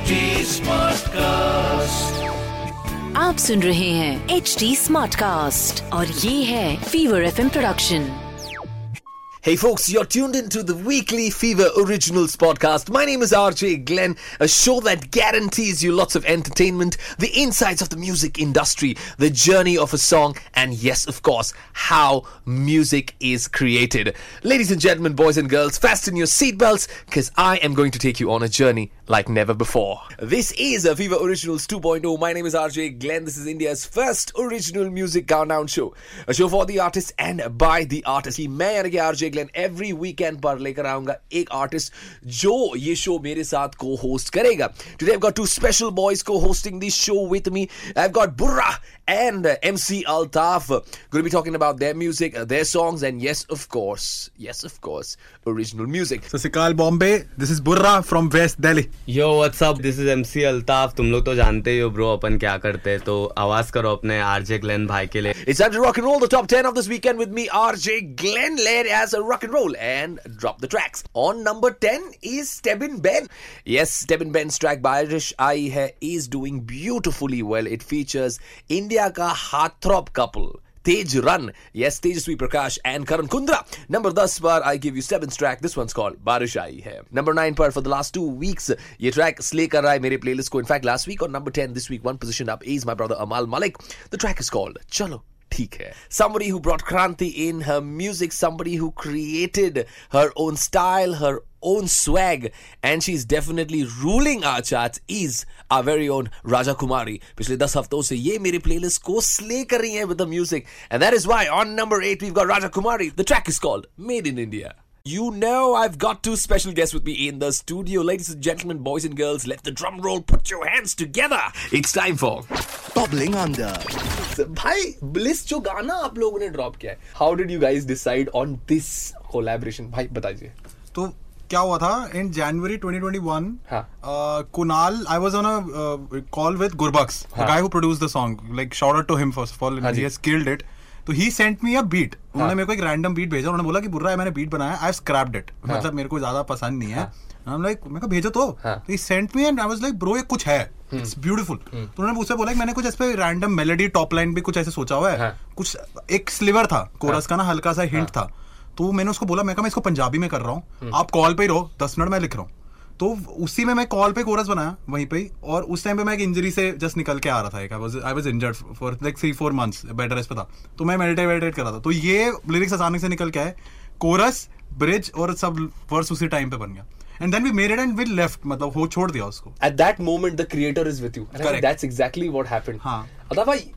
HT smart cast आप सुन रहे हैं एच डी स्मार्ट कास्ट और ये है Fever F production Hey folks, you're tuned into the weekly Fever Originals podcast. My name is RJ Glenn, a show that guarantees you lots of entertainment, the insights of the music industry, the journey of a song, and yes, of course, how music is created. Ladies and gentlemen, boys and girls, fasten your seatbelts because I am going to take you on a journey like never before. This is Fever Originals 2.0. My name is RJ Glenn. This is India's first original music countdown show. A show for the artists and by the artists. मैं यानी RJ Glenn every weekend पर लेकर आऊंगा एक artist जो artist show मेरे साथ co-host karega. Today I've got two special boys co-hosting this show with me. I've got Burrah and MC Altaf. Going to be talking about their music, their songs, and yes, of course, yes, of course, original music. So, Sikal Bombay, this is Burrah from West Delhi. Yo what's up this is M C Altaf तुम लोग तो जानते ही हो bro अपन क्या करते हैं। तो आवाज़ करो अपने आरजे ग्लेन भाई के लिए। It's time to rock and roll the top 10 of this weekend with me RJ Glen layer as a rock and roll and drop the tracks on number 10 is Stebin Ben yes Stebin Ben track by Baarish Aayi Hai is doing beautifully well it features India का heartthrob couple Tej Run. Yes, Tejaswi Prakash and Karan Kundra. Number 10 पर I give you seventh track. This one's called बारिश आई है. Number 9 पर for the last two weeks ये track slay कर रहा है मेरे playlist को. In fact, last week on number 10 this week one position up is my brother Amal Malik. The track is called Chalo. ठीक है somebody who brought kranti in her music somebody who created her own style her own swag and she's definitely ruling our charts is our very own Raja Kumari पिछले 10 हफ्तों से ये मेरे playlist को slay कर रही हैं with the music and that is why on number 8 we've got Raja Kumari the track is called Made in India you know I've got two special guests with me in the studio. Ladies and gentlemen, boys and girls, let the drum roll. Put your hands together. It's time for Bubbling Under. भाई bliss जो गाना आप लोगों ने drop किया है how did you guys decide on this collaboration भाई बताइए तो क्या हुआ था इन जनवरी 2021 हाँ. कुनाल आई was on a call with Gurbaksh the हाँ. गाय who produce the song like shout out to him first of all हाँ ही जी. हैज किल्ड इट तो he sent me a beat उन्होंने मेरे को एक रैंडम बीट भेजा उन्होंने बोला कि बुर्रा है मैंने बीट बनाया आई स्क्रैप्ड इट मतलब मेरे को ज़्यादा पसंद नहीं है। I'm like मैं कहा भेजो तो। हाँ. He sent me and I was like bro ये कुछ है। इट्स ब्यूटीफुल तो उन्होंने मुझसे बोला कि मैंने कुछ इस पे रैंडम मेलोडी टॉप लाइन भी कुछ ऐसे सोचा हुआ है। हाँ. कुछ एक स्लिवर था कोरस का ना हल्का सा हिंट था। तो मैंने उसको बोला मैं कहा मैं इसको पंजाबी में कर रहा हूँ। आप कॉल पे ही रहो दस मिनट मैं लिख रहा हूँ। तो उसी में मैं कॉल पे कोरस बनाया वहीं पे ही और उस टाइम पे मैं एक इंजरी से जस्ट निकल के आ रहा था एक I was injured for like three four months bed rest पे था। तो मैं मेडिटेट मेडिटेट कर रहा था। तो ये लिरिक्स अचानक से निकल के आए। कोरस ब्रिज और सब वर्स उसी टाइम पे बन गया। And then we made it and we left मतलब हो छोड़ दिया उसको। At that moment the creator is with you. And I think Correct. that's exactly what happened. हाँ. अदा भाई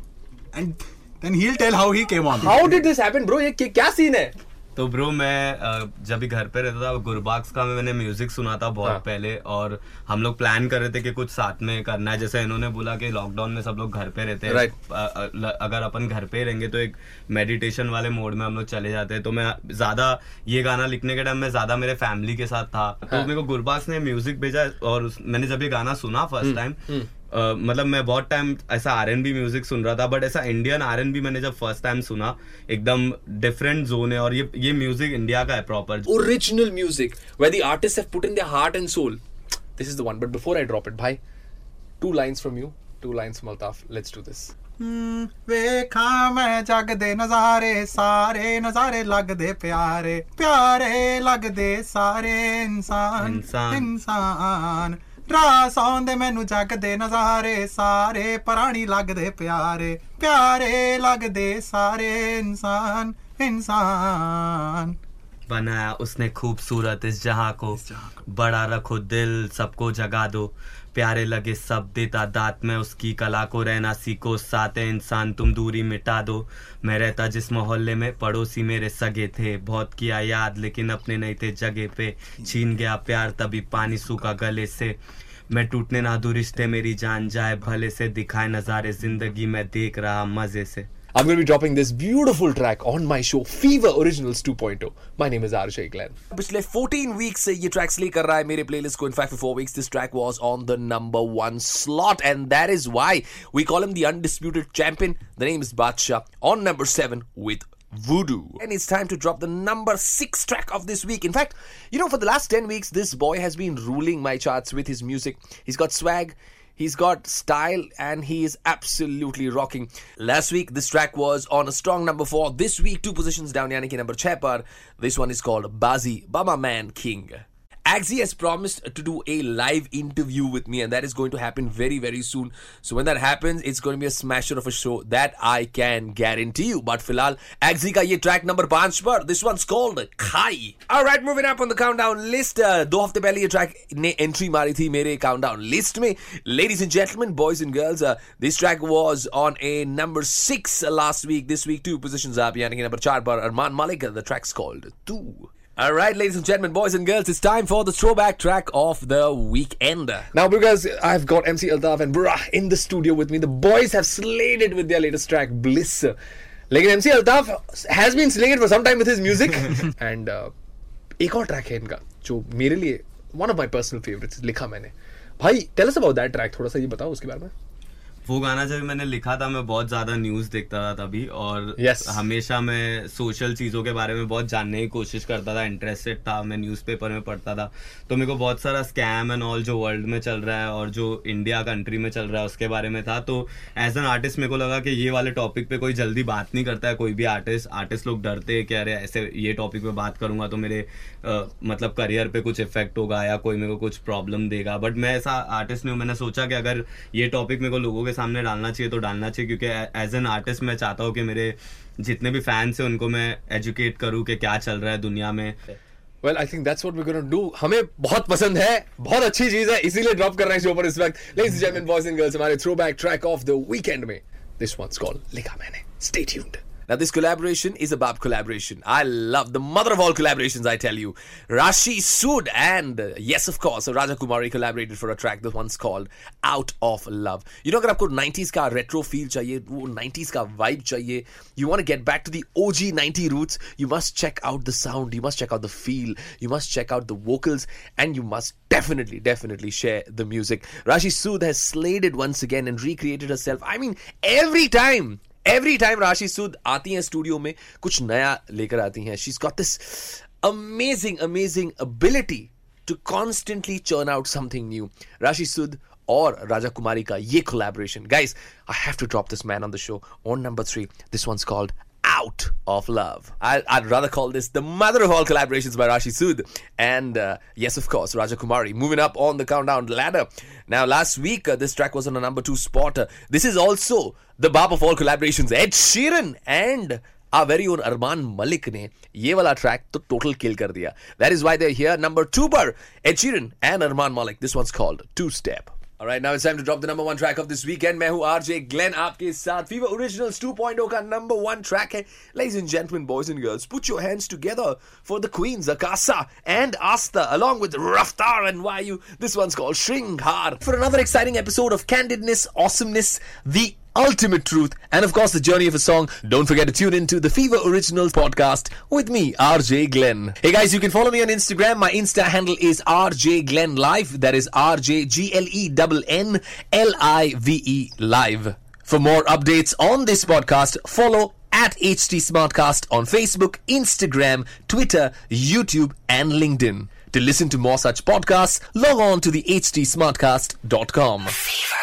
and then he tell how he came on how did this happen bro? ये क्या scene है? तो ब्रो मैं जब भी घर पे रहता था गुरबाक्स का मैंने म्यूज़िक सुना था बहुत हाँ. पहले और हम लोग प्लान कर रहे थे कि कुछ साथ में करना है जैसे इन्होंने बोला कि लॉकडाउन में सब लोग घर पे रहते हैं Right. अगर अपन घर पे ही रहेंगे तो एक मेडिटेशन वाले मोड में हम लोग चले जाते हैं तो मैं ज़्यादा ये गाना लिखने के टाइम में ज़्यादा मेरे फैमिली के साथ था हाँ. तो मेरे को गुरबाक्स ने म्यूज़िक भेजा और मैंने जब ये गाना सुना फ़र्स्ट टाइम Uh, मतलब मैं बहुत टाइम ऐसा आर एन बी म्यूजिक सुन रहा था बट ऐसा इंडियन आर एन बी मैंने जब फर्स्ट टाइम सुना एकदम डिफरेंट जोन है और ये ये म्यूजिक इंडिया का है proper original music where the artists have put in their heart and soul this is the one but before I drop it bhai two lines from you two lines from Altaf let's do this ਵੇਖਾਂ ਮੈਂ ਜਗ ਦੇ ਨਜ਼ਾਰੇ ਸਾਰੇ ਨਜ਼ਾਰੇ ਲੱਗਦੇ ਪਿਆਰੇ ਪਿਆਰੇ ਲੱਗਦੇ ਸਾਰੇ ਇਨਸਾਨ ਇਨਸਾਨ। ਇਨਸਾਨ ਰਾਸ ਆਉਂਦੇ ਮੈਨੂੰ ਜਗ ਦੇ ਨਜ਼ਾਰੇ, ਸਾਰੇ ਪ੍ਰਾਣੀ ਲੱਗਦੇ ਪਿਆਰੇ ਪਿਆਰੇ ਲੱਗਦੇ ਸਾਰੇ ਇਨਸਾਨ ਇਨਸਾਨ। बनाया उसने खूबसूरत इस जहाँ को। बड़ा रखो दिल सबको जगा दो। प्यारे लगे सब देता दात में उसकी कला को रहना सीखो। साथ है इंसान तुम दूरी मिटा दो। मैं रहता जिस मोहल्ले में पड़ोसी मेरे सगे थे। बहुत किया याद लेकिन अपने नहीं थे जगह पे। छीन गया। प्यार तभी पानी सूखा गले से। मैं टूटने ना दूर रिश्ते मेरी जान जाए। भले से दिखाए नजारे ज़िंदगी में देख रहा मज़े से। I'm going to be dropping this beautiful track on my show Fever Originals 2.0. My name is RJ Glenn. पिछले 14 weeks, से ये ट्रैक्स ले कर रहा है मेरे प्लेलिस्ट को in fact for weeks this track was on the number 1 slot and that is why we call him the undisputed champion. The name is Badshah on number 7 with Voodoo. And it's time to drop the number six track of this week. In fact, you know, for the last 10 weeks, this boy has been ruling my charts with his music. He's got swag, He's got style and he is absolutely rocking. Last week, this track was on a strong number four. This week, two positions down, yani number 6 par. This one is called Bazi, Bama Man King. Axie has promised to do a live interview with me, and that is going to happen very, very soon. So when that happens, it's going to be a smasher of a show that I can guarantee you. But filal, Axie ka ye track number five. This one's called Kai. All right, moving up on the countdown list. Uh, do hafte pehle ye track ne entry mari thi mere countdown list mein. Ladies and gentlemen, boys and girls, uh, this track was on a number six last week. This week, two positions up. Yani ki number four par Armaan Malik. Uh, the track's called Two. All right, ladies and gentlemen, boys and girls, it's time for the throwback track of the weekend. Now, because I've got MC Altaf and Burrah in the studio with me, the boys have slayed it with their latest track, Bliss. लेकिन MC Altaf has been slaying it for some time with his music. And uh, एक और track, है इनका जो मेरे लिए one of my personal favourites Likha Maine भाई tell us about that track वो गाना जब मैंने लिखा था मैं बहुत ज़्यादा न्यूज़ देखता था तभी और yes. हमेशा मैं सोशल चीज़ों के बारे में बहुत जानने की कोशिश करता था इंटरेस्टेड था मैं न्यूज़पेपर में पढ़ता था। तो मेरे को बहुत सारा स्कैम एंड ऑल जो वर्ल्ड में चल रहा है और जो इंडिया कंट्री में चल रहा है उसके बारे में था। तो एज एन आर्टिस्ट मेरे को लगा कि ये वाले टॉपिक पे कोई जल्दी बात नहीं करता है कोई भी आर्टिस्ट आर्टिस्ट लोग डरते हैं कि अरे ऐसे ये टॉपिक पे बात करूँगा तो मेरे आ, मतलब करियर पे कुछ इफ़ेक्ट होगा या कोई मेरे को कुछ प्रॉब्लम देगा। बट मैं ऐसा आर्टिस्ट नहीं हूँ मैंने सोचा कि अगर ये टॉपिक मेरे को लोगों के सामने डालना चाहिए तो डालना चाहिए, क्योंकि एज एन आर्टिस्ट मैं चाहता हूँ कि मेरे जितने भी फैंस हैं उनको मैं एजुकेट करूँ कि क्या चल रहा है दुनिया में। Well I think that's what we gonna do हमें बहुत पसंद है, बहुत अच्छी चीज़ है, इसीलिए ड्रॉप कर रहे हैं शो पर इस वक्त। Ladies and gentleman boys and girls हमारे throwback track of the weekend में। This one's called Likha Maine. Stay tuned Now, this collaboration is a Bab collaboration. I love the mother of all collaborations, I tell you. Rashi Sood and, uh, yes, of course, Raja Kumari collaborated for a track. This one's called Out of Love. You know, if you want 90s ka retro feel chahiye, 90s ka vibe chahiye, you want to get back to the OG 90 roots, you must check out the sound, you must check out the feel, you must check out the vocals, and you must definitely, definitely share the music. Rashi Sood has slayed it once again and recreated herself. I mean, every time every time Raashi Sood आती हैं studio में, कुछ नया लेकर आती हैं। She is got this amazing amazing ability to constantly churn out something new Raashi Sood और राजा कुमारी का ये collaboration guys I have to drop this man on the show on number three this one's called out of love. I, would rather call this the mother of all collaborations by Rashi Sood. And uh, yes, of course, Raja Kumari moving up on the countdown ladder. Now, last week, uh, this track was on a number two spot. Uh, this is also the Bob of all collaborations, Ed Sheeran and our very own Armaan Malik ne ye wala track to total kill kar diya. That is why they're here. Number two bar, Ed Sheeran and Armaan Malik. This one's called Two Step. All right, now it's time to drop the number one track of this weekend. Mehu RJ Glenn आपके साथ Fever Originals 2.0 का number one track है. Ladies and gentlemen, boys and girls, put your hands together for the queens Akasa and Asta along with Raftaar and Vayu. This one's called Shringhar. For another exciting episode of Candidness, Awesomeness, the ultimate truth, and of course the journey of a song. Don't forget to tune into the Fever Originals podcast with me, RJ Glenn. Hey guys, you can follow me on Instagram. My Insta handle is RJ Glenn Live. That is R J G L E N N L I V E Live. For more updates on this podcast, follow at HT Smartcast on Facebook, Instagram, Twitter, YouTube, and LinkedIn. To listen to more such podcasts, log on to the htsmartcast.com. Fever.